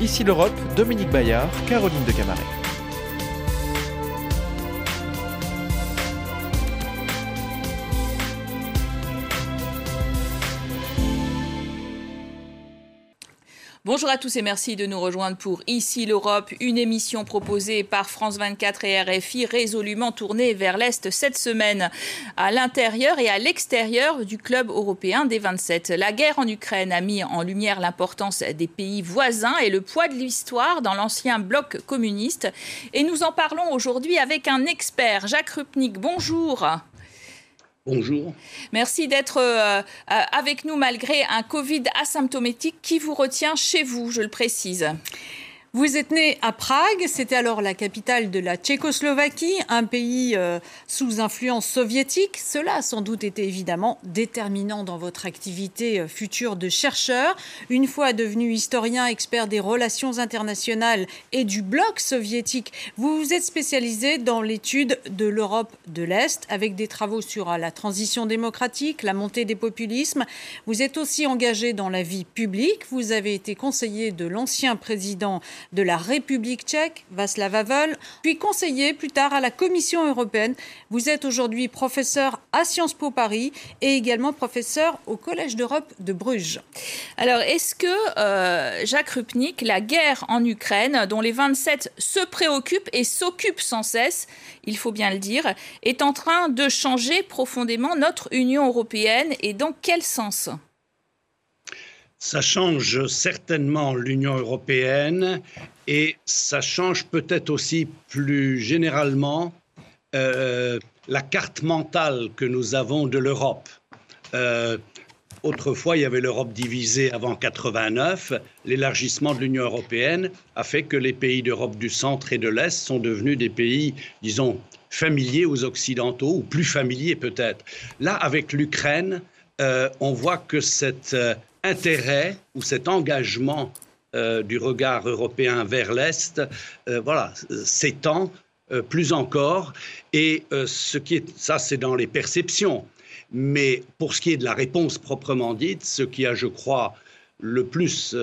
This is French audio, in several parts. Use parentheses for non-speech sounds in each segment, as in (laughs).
Ici l'Europe, Dominique Bayard, Caroline de Camaret. Bonjour à tous et merci de nous rejoindre pour Ici l'Europe, une émission proposée par France 24 et RFI résolument tournée vers l'Est cette semaine, à l'intérieur et à l'extérieur du club européen des 27. La guerre en Ukraine a mis en lumière l'importance des pays voisins et le poids de l'histoire dans l'ancien bloc communiste. Et nous en parlons aujourd'hui avec un expert, Jacques Rupnik. Bonjour. Bonjour. Merci d'être euh, euh, avec nous malgré un Covid asymptomatique qui vous retient chez vous, je le précise. Vous êtes né à Prague, c'était alors la capitale de la Tchécoslovaquie, un pays euh, sous influence soviétique. Cela a sans doute été évidemment déterminant dans votre activité euh, future de chercheur. Une fois devenu historien, expert des relations internationales et du bloc soviétique, vous vous êtes spécialisé dans l'étude de l'Europe de l'Est avec des travaux sur euh, la transition démocratique, la montée des populismes. Vous êtes aussi engagé dans la vie publique. Vous avez été conseiller de l'ancien président de la République tchèque, Václav Havel, puis conseiller plus tard à la Commission européenne. Vous êtes aujourd'hui professeur à Sciences Po Paris et également professeur au Collège d'Europe de Bruges. Alors, est-ce que, euh, Jacques Rupnik, la guerre en Ukraine, dont les 27 se préoccupent et s'occupent sans cesse, il faut bien le dire, est en train de changer profondément notre Union européenne et dans quel sens? Ça change certainement l'Union européenne et ça change peut-être aussi plus généralement euh, la carte mentale que nous avons de l'Europe. Euh, autrefois, il y avait l'Europe divisée avant 89. L'élargissement de l'Union européenne a fait que les pays d'Europe du centre et de l'Est sont devenus des pays, disons, familiers aux Occidentaux, ou plus familiers peut-être. Là, avec l'Ukraine, euh, on voit que cette intérêt ou cet engagement euh, du regard européen vers l'Est, euh, voilà, s'étend euh, plus encore. Et ce qui est, ça, c'est dans les perceptions. Mais pour ce qui est de la réponse proprement dite, ce qui a, je crois, le plus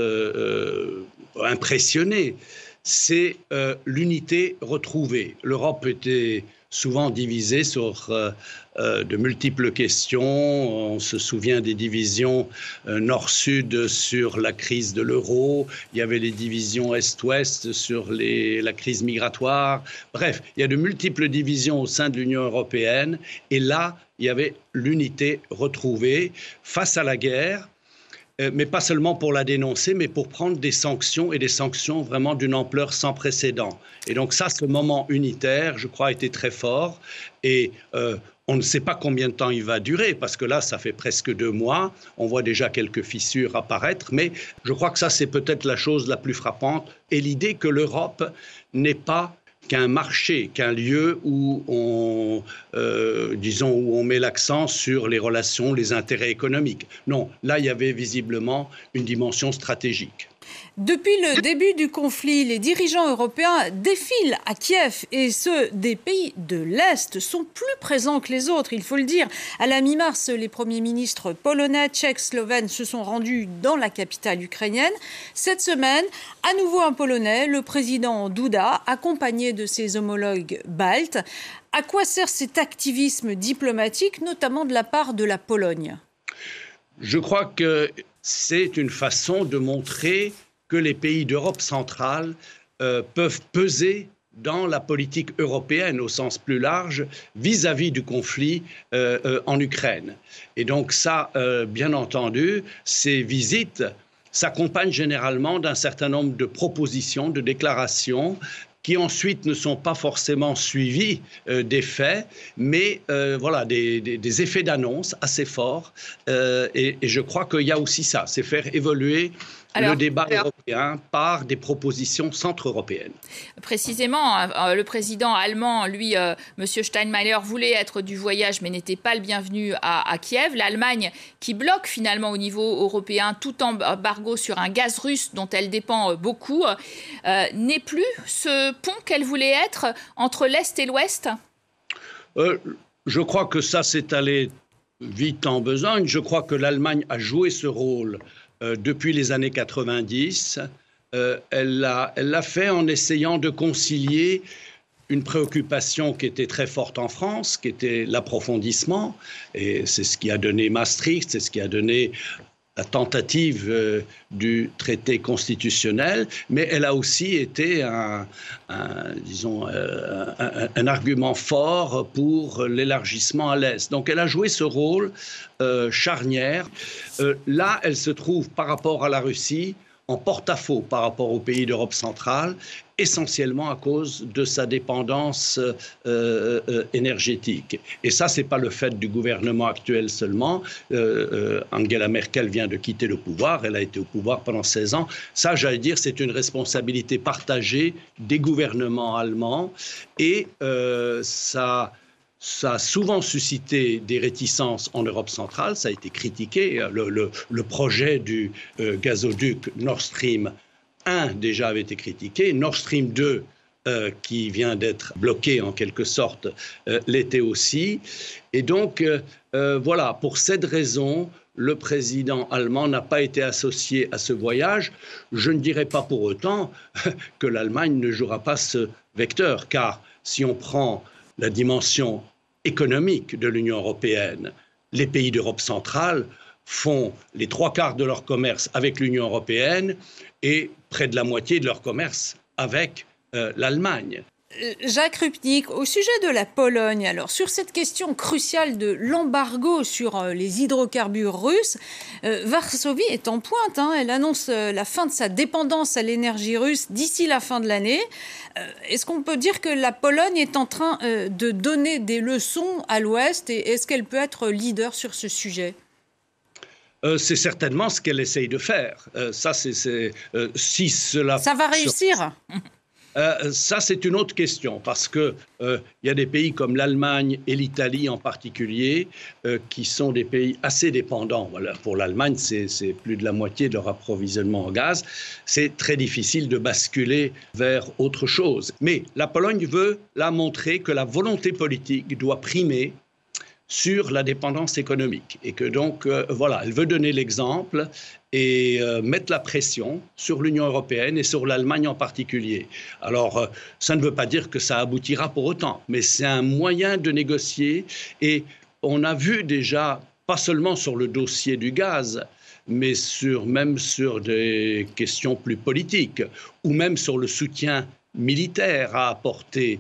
impressionné, c'est l'unité retrouvée. L'Europe était souvent divisée sur euh, euh, de multiples questions. On se souvient des divisions euh, nord-sud sur la crise de l'euro. Il y avait les divisions est-ouest sur la crise migratoire. Bref, il y a de multiples divisions au sein de l'Union européenne. Et là, il y avait l'unité retrouvée face à la guerre mais pas seulement pour la dénoncer, mais pour prendre des sanctions et des sanctions vraiment d'une ampleur sans précédent. Et donc ça, ce moment unitaire, je crois, a été très fort. Et euh, on ne sait pas combien de temps il va durer, parce que là, ça fait presque deux mois. On voit déjà quelques fissures apparaître, mais je crois que ça, c'est peut-être la chose la plus frappante. Et l'idée que l'Europe n'est pas qu'un marché, qu'un lieu où on, euh, disons, où on met l'accent sur les relations, les intérêts économiques. Non, là, il y avait visiblement une dimension stratégique. Depuis le début du conflit, les dirigeants européens défilent à Kiev et ceux des pays de l'Est sont plus présents que les autres, il faut le dire. À la mi-mars, les premiers ministres polonais, tchèques, slovènes se sont rendus dans la capitale ukrainienne. Cette semaine, à nouveau un Polonais, le président Duda, accompagné de ses homologues baltes. À quoi sert cet activisme diplomatique, notamment de la part de la Pologne? Je crois que c'est une façon de montrer que les pays d'Europe centrale euh, peuvent peser dans la politique européenne au sens plus large vis-à-vis du conflit euh, euh, en Ukraine. Et donc ça, bien entendu, ces visites s'accompagnent généralement d'un certain nombre de propositions, de déclarations qui ensuite ne sont pas forcément suivies des faits, mais voilà, des, effets d'annonce assez forts. et, et, je crois qu'il y a aussi ça, c'est faire évoluer le débat européen par des propositions centre-européennes. Précisément, euh, le président allemand, lui, euh, M. Steinmeier, voulait être du voyage mais n'était pas le bienvenu à, Kiev. L'Allemagne, qui bloque finalement au niveau européen tout embargo sur un gaz russe dont elle dépend euh, beaucoup, n'est plus ce pont qu'elle voulait être entre l'Est et l'Ouest? Je crois que ça s'est allé vite en besogne. Je crois que l'Allemagne a joué ce rôle euh, depuis les années 90 elle l'a fait en essayant de concilier une préoccupation qui était très forte en France, qui était l'approfondissement, et c'est ce qui a donné Maastricht, c'est ce qui a donné la tentative euh, du traité constitutionnel, mais elle a aussi été un, disons, euh, un, argument fort pour l'élargissement à l'Est. Donc elle a joué ce rôle euh, charnière. là, elle se trouve par rapport à la Russie en porte-à-faux par rapport aux pays d'Europe centrale, essentiellement à cause de sa dépendance euh, euh, énergétique. Et ça, ce n'est pas le fait du gouvernement actuel seulement. Euh, Angela Merkel vient de quitter le pouvoir, elle a été au pouvoir pendant 16 ans. Ça, j'allais dire, c'est une responsabilité partagée des gouvernements allemands et ça ça a souvent suscité des réticences en Europe centrale, ça a été critiqué. Le, projet du euh, gazoduc Nord Stream 1 déjà avait été critiqué, Nord Stream 2 euh, qui vient d'être bloqué en quelque sorte euh, l'était aussi. Et donc voilà, pour cette raison, le président allemand n'a pas été associé à ce voyage. Je ne dirais pas pour autant (laughs) que l'Allemagne ne jouera pas ce vecteur, car si on prend la dimension économique de l'Union européenne. Les pays d'Europe centrale font les trois quarts de leur commerce avec l'Union européenne et près de la moitié de leur commerce avec euh, l'Allemagne. Euh, Jacques Rupnik, au sujet de la Pologne, alors sur cette question cruciale de l'embargo sur euh, les hydrocarbures russes, euh, Varsovie est en pointe. Hein. elle annonce la fin de sa dépendance à l'énergie russe d'ici la fin de l'année. est-ce qu'on peut dire que la Pologne est en train de donner des leçons à l'Ouest et est-ce qu'elle peut être leader sur ce sujet? C'est certainement ce qu'elle essaye de faire. ça, c'est si cela. Ça va réussir. Euh, ça, c'est une autre question, parce qu'il euh, y a des pays comme l'Allemagne et l'Italie en particulier, euh, qui sont des pays assez dépendants. Pour l'Allemagne, c'est plus de la moitié de leur approvisionnement en gaz. C'est très difficile de basculer vers autre chose. Mais la Pologne veut là montrer que la volonté politique doit primer sur la dépendance économique. Et que donc, euh, voilà, elle veut donner l'exemple et euh, mettre la pression sur l'Union européenne et sur l'Allemagne en particulier. Alors, euh, ça ne veut pas dire que ça aboutira pour autant, mais c'est un moyen de négocier. Et on a vu déjà, pas seulement sur le dossier du gaz, mais sur, même sur des questions plus politiques, ou même sur le soutien militaire à apporter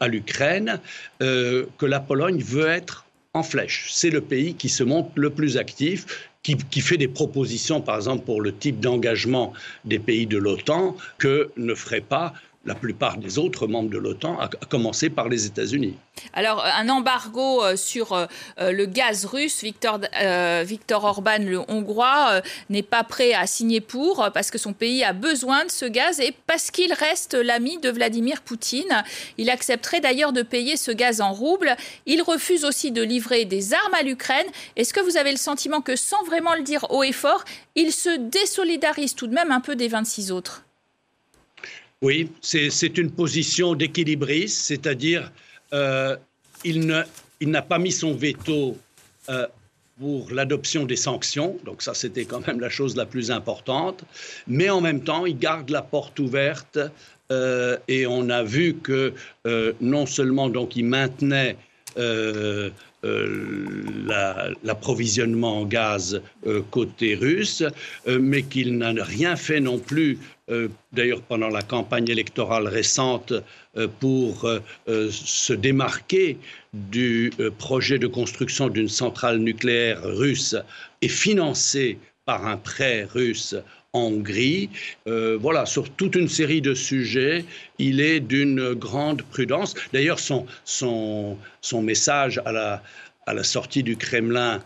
à l'Ukraine, euh, que la Pologne veut être en flèche. C'est le pays qui se montre le plus actif, qui, fait des propositions, par exemple, pour le type d'engagement des pays de l'OTAN, que ne ferait pas la plupart des autres membres de l'OTAN, à commencer par les États-Unis. Alors, un embargo euh, sur euh, euh, le gaz russe, Victor, Victor Orban, le Hongrois, n'est pas prêt à signer pour, parce que son pays a besoin de ce gaz et parce qu'il reste l'ami de Vladimir Poutine. Il accepterait d'ailleurs de payer ce gaz en roubles. Il refuse aussi de livrer des armes à l'Ukraine. Est-ce que vous avez le sentiment que, sans vraiment le dire haut et fort, il se désolidarise tout de même un peu des 26 autres? Oui, c'est une position d'équilibriste, c'est-à-dire euh, il n'a pas mis son veto euh, pour l'adoption des sanctions, donc ça c'était quand même la chose la plus importante, mais en même temps il garde la porte ouverte euh, et on a vu que non seulement donc il maintenait l'approvisionnement en gaz côté russe, mais qu'il n'a rien fait non plus euh, d'ailleurs pendant la campagne électorale récente, euh, pour euh, se démarquer du projet de construction d'une centrale nucléaire russe et financé par un prêt russe en Hongrie. voilà, sur toute une série de sujets, il est d'une grande prudence. D'ailleurs, son, son, son, message à la, à la sortie du Kremlin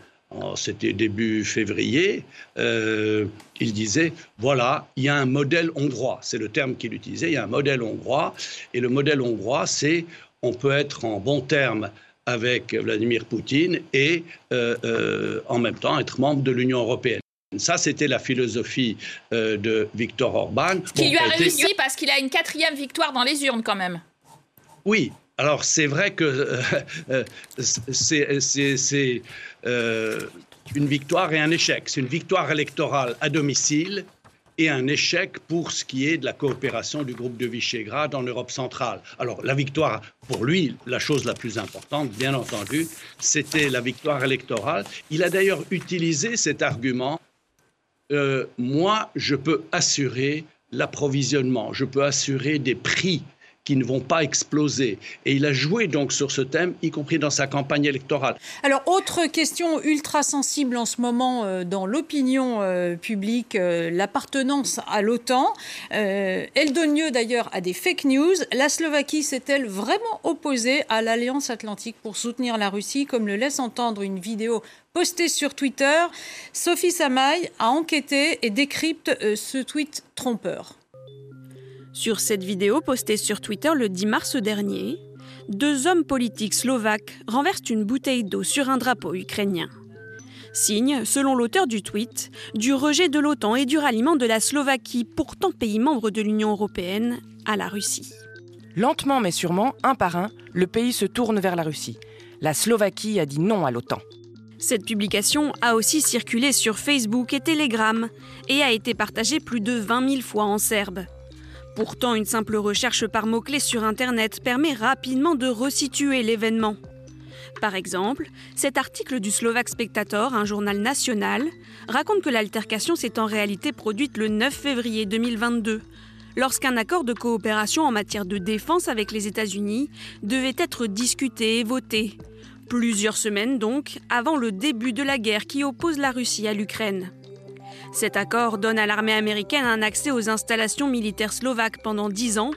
c'était début février, euh, il disait, voilà, il y a un modèle hongrois, c'est le terme qu'il utilisait, il y a un modèle hongrois, et le modèle hongrois, c'est on peut être en bon terme avec Vladimir Poutine et euh, euh, en même temps être membre de l'Union européenne. Ça, c'était la philosophie de Viktor Orban. Qui lui a réussi parce qu'il a une quatrième victoire dans les urnes quand même. Oui, alors c'est vrai que c'est euh, une victoire et un échec. C'est une victoire électorale à domicile et un échec pour ce qui est de la coopération du groupe de Visegrad en Europe centrale. Alors la victoire, pour lui, la chose la plus importante, bien entendu, c'était la victoire électorale. Il a d'ailleurs utilisé cet argument. Euh, moi, je peux assurer l'approvisionnement, je peux assurer des prix qui ne vont pas exploser. Et il a joué donc sur ce thème, y compris dans sa campagne électorale. Alors, autre question ultra sensible en ce moment euh, dans l'opinion euh, publique, euh, l'appartenance à l'OTAN. elle donne lieu d'ailleurs à des fake news. La Slovaquie s'est-elle vraiment opposée à l'Alliance Atlantique pour soutenir la Russie, comme le laisse entendre une vidéo postée sur Twitter? Sophie Samaï a enquêté et décrypte ce tweet trompeur. Sur cette vidéo postée sur Twitter le 10 mars dernier, deux hommes politiques slovaques renversent une bouteille d'eau sur un drapeau ukrainien. Signe, selon l'auteur du tweet, du rejet de l'OTAN et du ralliement de la Slovaquie, pourtant pays membre de l'Union européenne, à la Russie. Lentement mais sûrement, un par un, le pays se tourne vers la Russie. La Slovaquie a dit non à l'OTAN. Cette publication a aussi circulé sur Facebook et Telegram et a été partagée plus de 20 000 fois en serbe. Pourtant, une simple recherche par mots-clés sur Internet permet rapidement de resituer l'événement. Par exemple, cet article du Slovak Spectator, un journal national, raconte que l'altercation s'est en réalité produite le 9 février 2022, lorsqu'un accord de coopération en matière de défense avec les États-Unis devait être discuté et voté. Plusieurs semaines donc avant le début de la guerre qui oppose la Russie à l'Ukraine. Cet accord donne à l'armée américaine un accès aux installations militaires slovaques pendant dix ans,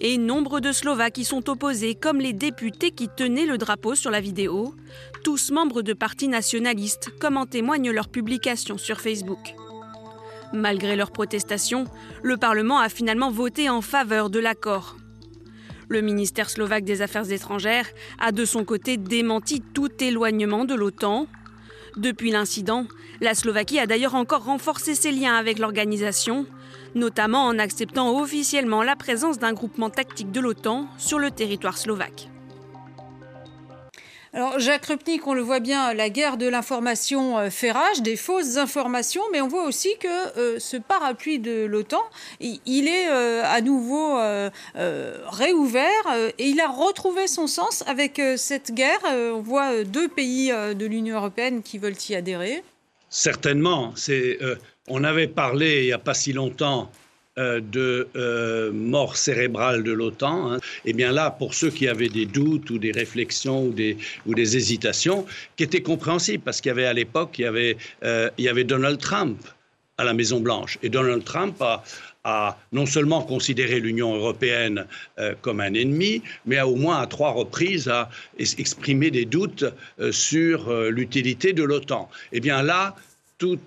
et nombre de Slovaques y sont opposés, comme les députés qui tenaient le drapeau sur la vidéo, tous membres de partis nationalistes, comme en témoignent leurs publications sur Facebook. Malgré leurs protestations, le Parlement a finalement voté en faveur de l'accord. Le ministère slovaque des Affaires étrangères a de son côté démenti tout éloignement de l'OTAN. Depuis l'incident, la Slovaquie a d'ailleurs encore renforcé ses liens avec l'organisation, notamment en acceptant officiellement la présence d'un groupement tactique de l'OTAN sur le territoire slovaque. Alors Jacques Rupnik, on le voit bien, la guerre de l'information euh, fait rage, des fausses informations, mais on voit aussi que euh, ce parapluie de l'OTAN, il est euh, à nouveau réouvert et il a retrouvé son sens avec cette guerre. on voit deux pays de l'Union européenne qui veulent y adhérer. Certainement. On avait parlé il n'y a pas si longtemps de euh, mort cérébrale de l'OTAN. Hein. Eh bien là, pour ceux qui avaient des doutes ou des réflexions ou des, ou des hésitations, qui étaient compréhensibles, parce qu'il y avait à l'époque, il, y avait, il y avait Donald Trump à la Maison-Blanche. Et Donald Trump a, non seulement considéré l'Union européenne euh, comme un ennemi, mais a au moins à trois reprises a exprimé des doutes euh, sur euh, l'utilité de l'OTAN. Eh bien là, tout,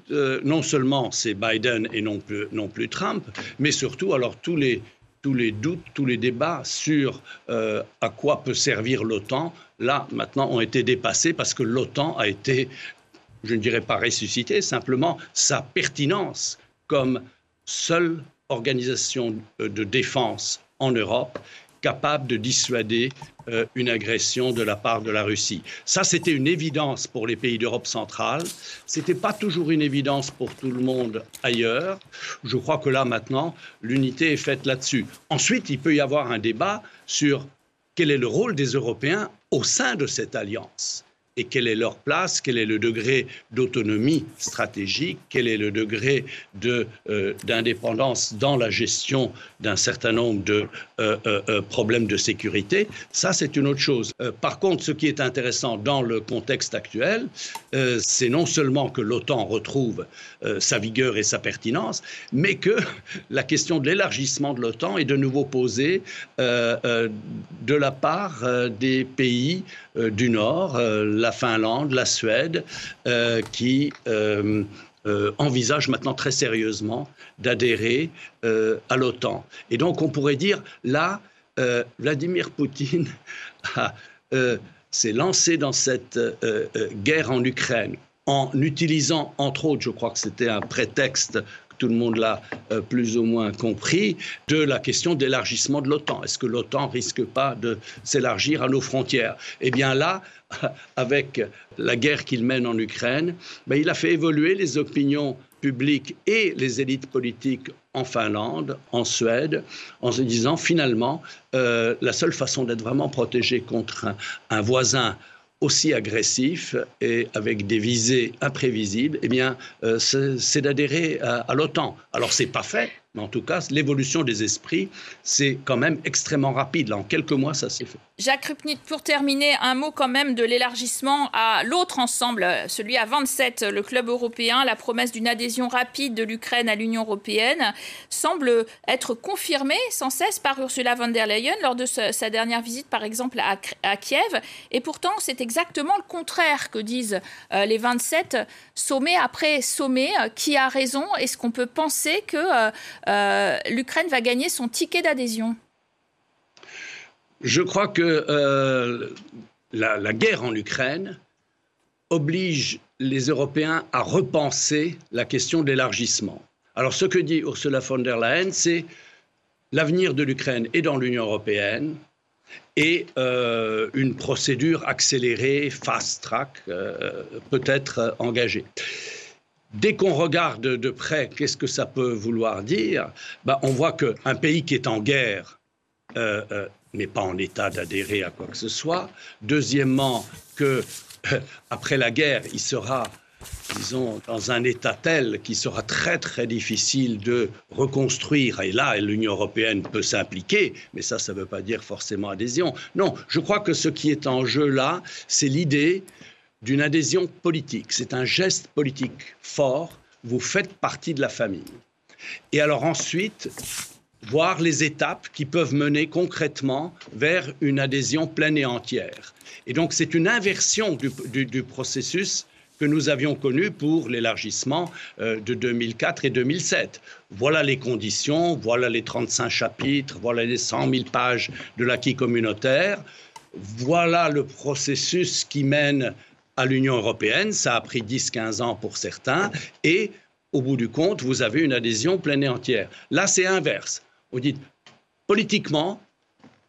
non seulement c'est Biden et non plus, non plus Trump, mais surtout alors tous les, tous les doutes, tous les débats sur à quoi peut servir l'OTAN, là maintenant ont été dépassés parce que l'OTAN a été, je ne dirais pas ressuscité, simplement sa pertinence comme seule organisation de défense en Europe capable de dissuader euh, une agression de la part de la Russie. Ça, c'était une évidence pour les pays d'Europe centrale. Ce n'était pas toujours une évidence pour tout le monde ailleurs. Je crois que là, maintenant, l'unité est faite là-dessus. Ensuite, il peut y avoir un débat sur quel est le rôle des Européens au sein de cette alliance et quelle est leur place, quel est le degré d'autonomie stratégique, quel est le degré euh, d'indépendance dans la gestion d'un certain nombre de euh, euh, problèmes de sécurité? Ça, c'est une autre chose. par contre, ce qui est intéressant dans le contexte actuel, c'est non seulement que l'OTAN retrouve sa vigueur et sa pertinence, mais que (laughs) la question de l'élargissement de l'OTAN est de nouveau posée de la part des pays du Nord la Finlande, la Suède, euh, qui euh, euh, envisagent maintenant très sérieusement d'adhérer à l'OTAN. Et donc on pourrait dire, là, Vladimir Poutine (laughs) s'est lancé dans cette guerre en Ukraine en utilisant, entre autres, je crois que c'était un prétexte tout le monde l'a euh, plus ou moins compris, de la question d'élargissement de l'OTAN. Est-ce que l'OTAN risque pas de s'élargir à nos frontières? Eh bien là, (laughs) avec la guerre qu'il mène en Ukraine, ben, il a fait évoluer les opinions publiques et les élites politiques en Finlande, en Suède, en se disant finalement, euh, la seule façon d'être vraiment protégé contre un voisin aussi agressif et avec des visées imprévisibles, eh bien, euh, c'est d'adhérer à, à l'OTAN. Alors, c'est pas fait, mais en tout cas, l'évolution des esprits, c'est quand même extrêmement rapide. Là, en quelques mois, ça s'est fait. Jacques Rupnik, pour terminer, un mot quand même de l'élargissement à l'autre ensemble, celui à 27, le club européen. La promesse d'une adhésion rapide de l'Ukraine à l'Union européenne semble être confirmée sans cesse par Ursula von der Leyen lors de sa dernière visite, par exemple, à, Kiev. Et pourtant, c'est exactement le contraire que disent euh, les 27, sommet après sommet. Qui a raison? Est-ce qu'on peut penser que euh, euh, l'Ukraine va gagner son ticket d'adhésion Je crois que euh, la, guerre en Ukraine oblige les Européens à repenser la question de l'élargissement. Alors ce que dit Ursula von der Leyen, c'est l'avenir de l'Ukraine est dans l'Union européenne et euh, une procédure accélérée, fast-track, peut être engagée. Dès qu'on regarde de près, qu'est-ce que ça peut vouloir dire bah, On voit qu'un pays qui est en guerre euh, euh, n'est pas en état d'adhérer à quoi que ce soit. Deuxièmement, que euh, après la guerre, il sera disons, dans un état tel qu'il sera très très difficile de reconstruire. Et là, l'Union européenne peut s'impliquer, mais ça, ça ne veut pas dire forcément adhésion. Non, je crois que ce qui est en jeu là, c'est l'idée d'une adhésion politique. C'est un geste politique fort. Vous faites partie de la famille. Et alors ensuite, voir les étapes qui peuvent mener concrètement vers une adhésion pleine et entière. Et donc c'est une inversion du, processus que nous avions connu pour l'élargissement euh, de 2004 et 2007. Voilà les conditions, voilà les 35 chapitres, voilà les 100 000 pages de l'acquis communautaire, voilà le processus qui mène à l'Union européenne. Ça a pris 10-15 ans pour certains. Et au bout du compte, vous avez une adhésion pleine et entière. Là, c'est inverse. Vous dites, politiquement,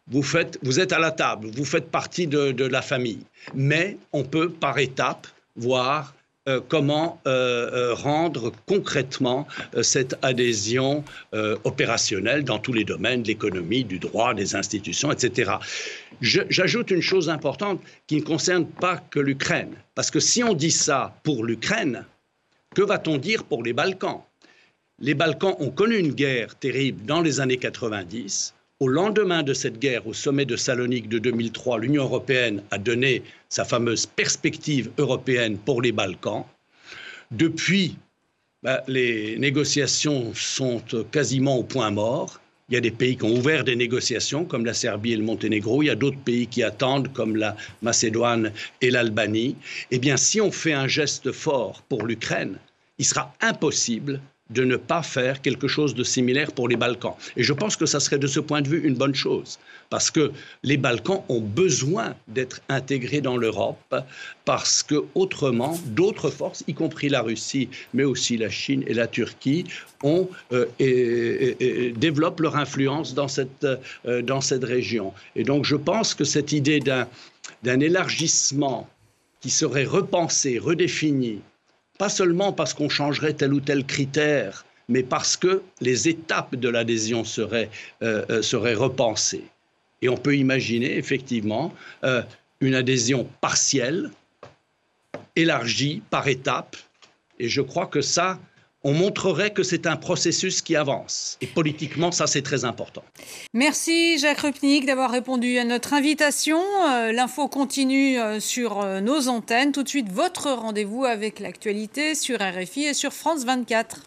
vous, êtes à la table, vous faites partie de la famille. Mais on peut, par étapes, voir euh, comment euh, euh, rendre concrètement cette adhésion opérationnelle dans tous les domaines, de l'économie, du droit, des institutions, etc. J'ajoute une chose importante qui ne concerne pas que l'Ukraine, parce que si on dit ça pour l'Ukraine, que va-t-on dire pour les Balkans? Les Balkans ont connu une guerre terrible dans les années 90 au lendemain de cette guerre, au sommet de Salonique de 2003, l'Union européenne a donné sa fameuse perspective européenne pour les Balkans. Depuis, bah, les négociations sont quasiment au point mort. Il y a des pays qui ont ouvert des négociations, comme la Serbie et le Monténégro. Il y a d'autres pays qui attendent, comme la Macédoine et l'Albanie. Eh bien, si on fait un geste fort pour l'Ukraine, il sera impossible de ne pas faire quelque chose de similaire pour les Balkans. Et je pense que ça serait de ce point de vue une bonne chose, parce que les Balkans ont besoin d'être intégrés dans l'Europe, parce que autrement, d'autres forces, y compris la Russie, mais aussi la Chine et la Turquie, ont, euh, et, développent leur influence dans cette, euh, dans cette région. Et donc je pense que cette idée d'un élargissement qui serait repensé, redéfini, pas seulement parce qu'on changerait tel ou tel critère, mais parce que les étapes de l'adhésion seraient, euh, euh, repensées. Et on peut imaginer effectivement euh, une adhésion partielle, élargie par étapes. Et je crois que ça, on montrerait que c'est un processus qui avance. Et politiquement, ça, c'est très important. Merci Jacques Rupnik d'avoir répondu à notre invitation. Euh, l'info continue euh, sur euh, nos antennes. Tout de suite, votre rendez-vous avec l'actualité sur RFI et sur France 24.